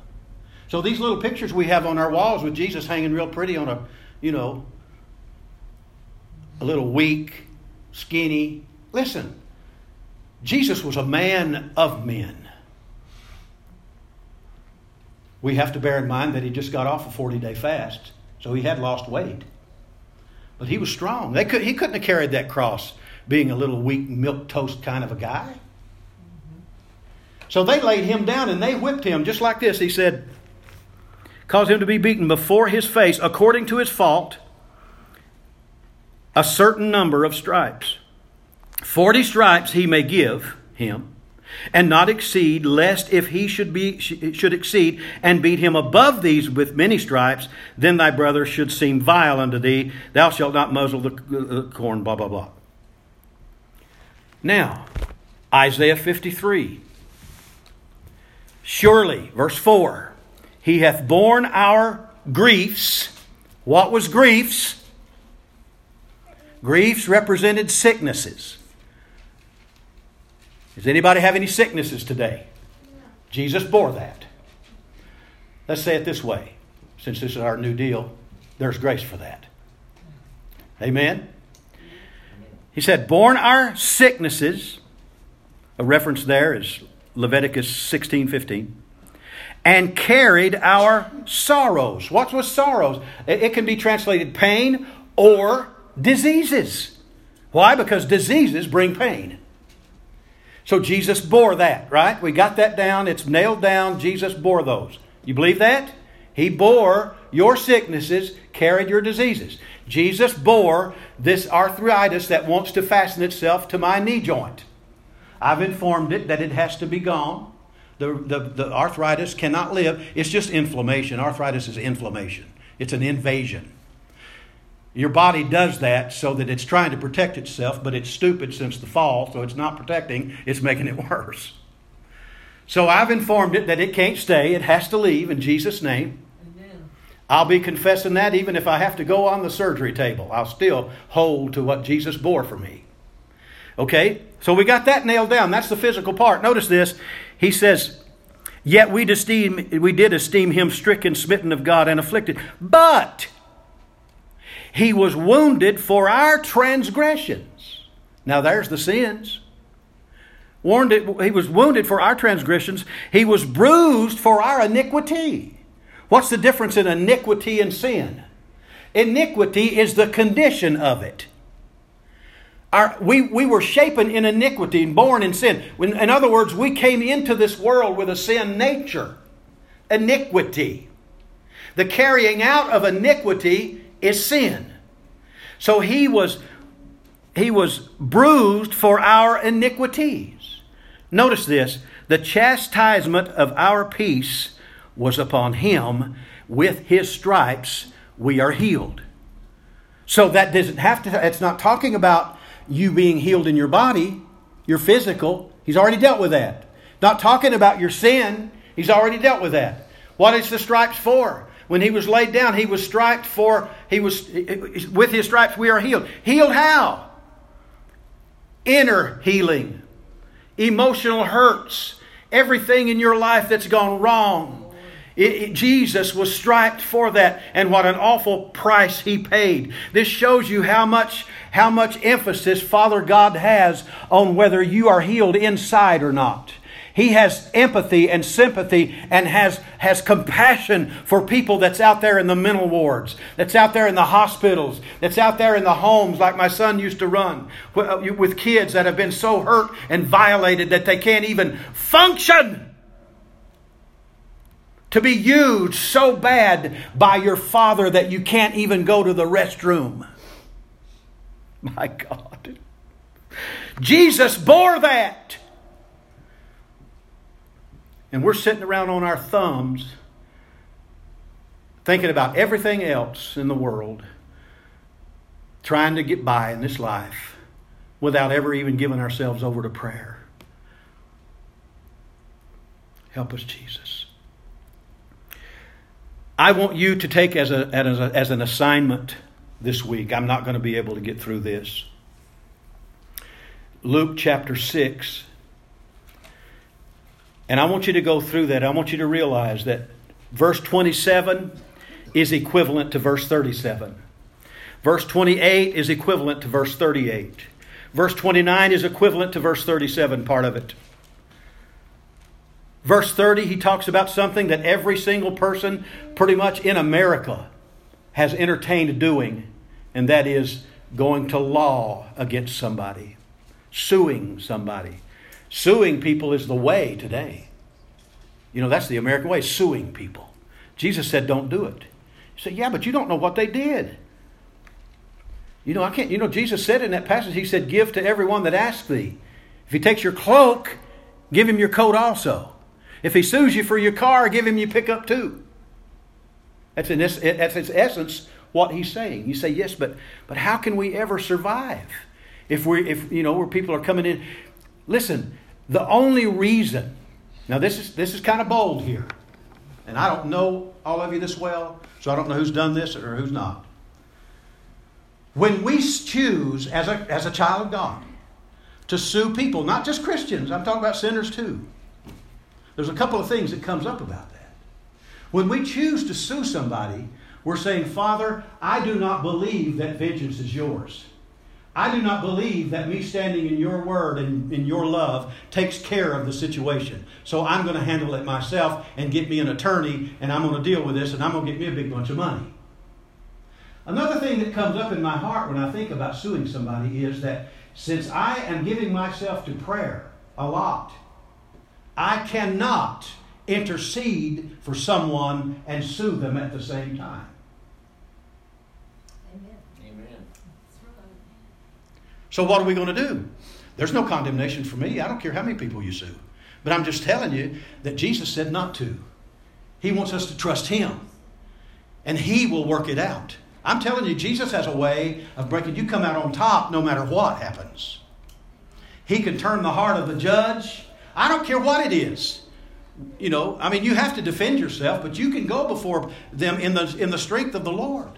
So these little pictures we have on our walls with Jesus hanging real pretty on a, you know, a little weak, skinny. Listen, Jesus was a man of men. We have to bear in mind that he just got off a 40 day fast, so he had lost weight. But he was strong. They could, he couldn't have carried that cross being a little weak milk toast kind of a guy. So they laid him down and they whipped him just like this. He said, Cause him to be beaten before his face according to his fault a certain number of stripes. Forty stripes he may give him and not exceed, lest if he should be should exceed and beat him above these with many stripes, then thy brother should seem vile unto thee. Thou shalt not muzzle the, the corn. Blah blah blah. Now, Isaiah fifty three. Surely, verse four, he hath borne our griefs. What was griefs? Griefs represented sicknesses. Does anybody have any sicknesses today? Jesus bore that. Let's say it this way, since this is our new deal, there's grace for that. Amen? He said, Born our sicknesses, a reference there is Leviticus 16 15, and carried our sorrows. What was sorrows? It can be translated pain or diseases. Why? Because diseases bring pain. So Jesus bore that, right? We got that down. It's nailed down. Jesus bore those. You believe that? He bore your sicknesses, carried your diseases. Jesus bore this arthritis that wants to fasten itself to my knee joint. I've informed it that it has to be gone. The, the, the arthritis cannot live. It's just inflammation. Arthritis is inflammation, it's an invasion. Your body does that so that it's trying to protect itself, but it's stupid since the fall, so it's not protecting, it's making it worse. So I've informed it that it can't stay, it has to leave in Jesus' name. I'll be confessing that even if I have to go on the surgery table. I'll still hold to what Jesus bore for me. Okay? So we got that nailed down. That's the physical part. Notice this. He says, Yet we, esteem, we did esteem him stricken, smitten of God, and afflicted. But he was wounded for our transgressions. Now there's the sins. Wounded, he was wounded for our transgressions. He was bruised for our iniquity. What's the difference in iniquity and sin? Iniquity is the condition of it. Our, we, we were shapen in iniquity and born in sin. When, in other words, we came into this world with a sin nature. Iniquity. The carrying out of iniquity is sin. So he was he was bruised for our iniquities. Notice this, the chastisement of our peace was upon him with his stripes we are healed. So that doesn't have to it's not talking about you being healed in your body, your physical. He's already dealt with that. Not talking about your sin. He's already dealt with that. What is the stripes for? When he was laid down, he was striped for, he was, with his stripes we are healed. Healed how? Inner healing, emotional hurts, everything in your life that's gone wrong. It, it, Jesus was striped for that, and what an awful price he paid. This shows you how much how much emphasis Father God has on whether you are healed inside or not. He has empathy and sympathy and has, has compassion for people that's out there in the mental wards, that's out there in the hospitals, that's out there in the homes like my son used to run with kids that have been so hurt and violated that they can't even function. To be used so bad by your father that you can't even go to the restroom. My God. Jesus bore that. And we're sitting around on our thumbs thinking about everything else in the world, trying to get by in this life. without ever even giving ourselves over to prayer. Help us, Jesus. I want you to take as, a, as, a, as an assignment this week. I'm not going to be able to get through this. Luke chapter 6. And I want you to go through that. I want you to realize that verse 27 is equivalent to verse 37. Verse 28 is equivalent to verse 38. Verse 29 is equivalent to verse 37, part of it. Verse 30, he talks about something that every single person, pretty much in America, has entertained doing, and that is going to law against somebody, suing somebody. Suing people is the way today. You know, that's the American way, suing people. Jesus said, don't do it. He said, yeah, but you don't know what they did. You know, I can't, you know, Jesus said in that passage, He said, Give to everyone that asks thee. If he takes your cloak, give him your coat also. If he sues you for your car, give him your pickup too. That's in, this, that's its essence what he's saying. You say, yes, but, but how can we ever survive if we if you know where people are coming in? Listen, the only reason now this is this is kind of bold here, and I don't know all of you this well, so I don't know who's done this or who's not. When we choose as a, as a child of God to sue people, not just Christians, I'm talking about sinners too. There's a couple of things that comes up about that. When we choose to sue somebody, we're saying, Father, I do not believe that vengeance is yours. I do not believe that me standing in your word and in your love takes care of the situation. So I'm going to handle it myself and get me an attorney and I'm going to deal with this and I'm going to get me a big bunch of money. Another thing that comes up in my heart when I think about suing somebody is that since I am giving myself to prayer a lot, I cannot intercede for someone and sue them at the same time. Amen. Amen. So, what are we going to do? There's no condemnation for me. I don't care how many people you sue. But I'm just telling you that Jesus said not to. He wants us to trust Him, and He will work it out. I'm telling you, Jesus has a way of breaking. You come out on top no matter what happens. He can turn the heart of the judge. I don't care what it is. You know, I mean, you have to defend yourself, but you can go before them in the, in the strength of the Lord.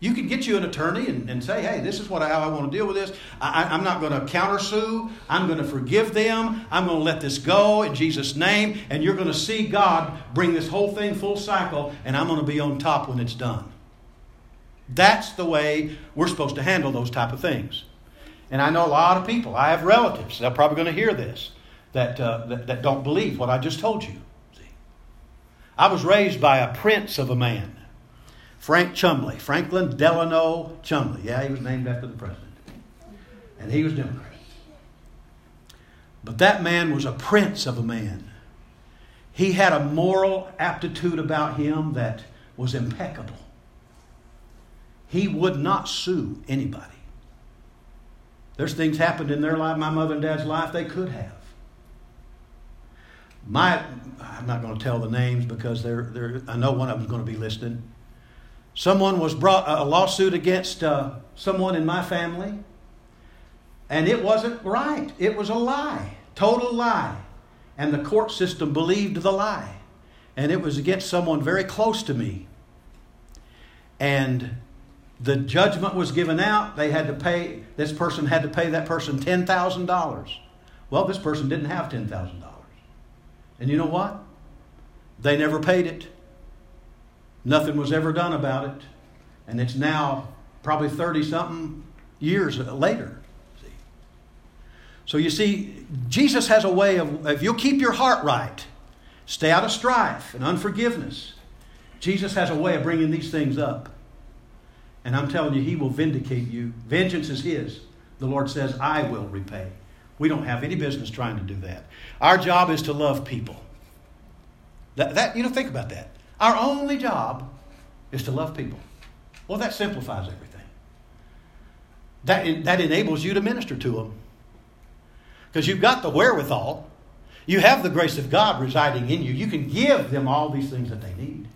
You can get you an attorney and, and say, hey, this is what, how I want to deal with this. I, I'm not going to countersue. I'm going to forgive them. I'm going to let this go in Jesus' name. And you're going to see God bring this whole thing full cycle, and I'm going to be on top when it's done. That's the way we're supposed to handle those type of things. And I know a lot of people, I have relatives, they're probably going to hear this, that, uh, that, that, don't believe what I just told you. See? I was raised by a prince of a man, Frank Chumley, Franklin Delano Chumley. Yeah, he was named after the president. And he was Democrat. But that man was a prince of a man. He had a moral aptitude about him that was impeccable. He would not sue anybody. There's things happened in their life, my mother and dad's life, they could have. My, I'm not going to tell the names because they're, they're, I know one of them's going to be listening. Someone was brought a lawsuit against uh, someone in my family, and it wasn't right. It was a lie, total lie. And the court system believed the lie. And it was against someone very close to me. And the judgment was given out. They had to pay, this person had to pay that person $10,000. Well, this person didn't have $10,000. And you know what? They never paid it. Nothing was ever done about it. And it's now probably 30 something years later. So you see, Jesus has a way of, if you'll keep your heart right, stay out of strife and unforgiveness, Jesus has a way of bringing these things up. And I'm telling you, He will vindicate you. Vengeance is His. The Lord says, I will repay. We don't have any business trying to do that. Our job is to love people. That, that you know, think about that. Our only job is to love people. Well, that simplifies everything. That, that enables you to minister to them. Because you've got the wherewithal. You have the grace of God residing in you. You can give them all these things that they need.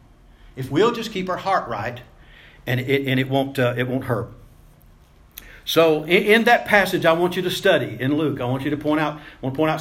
If we'll just keep our heart right, and it, and it, won't, uh, it won't hurt. So in, in that passage, I want you to study in Luke. I want you to point out. I want to point out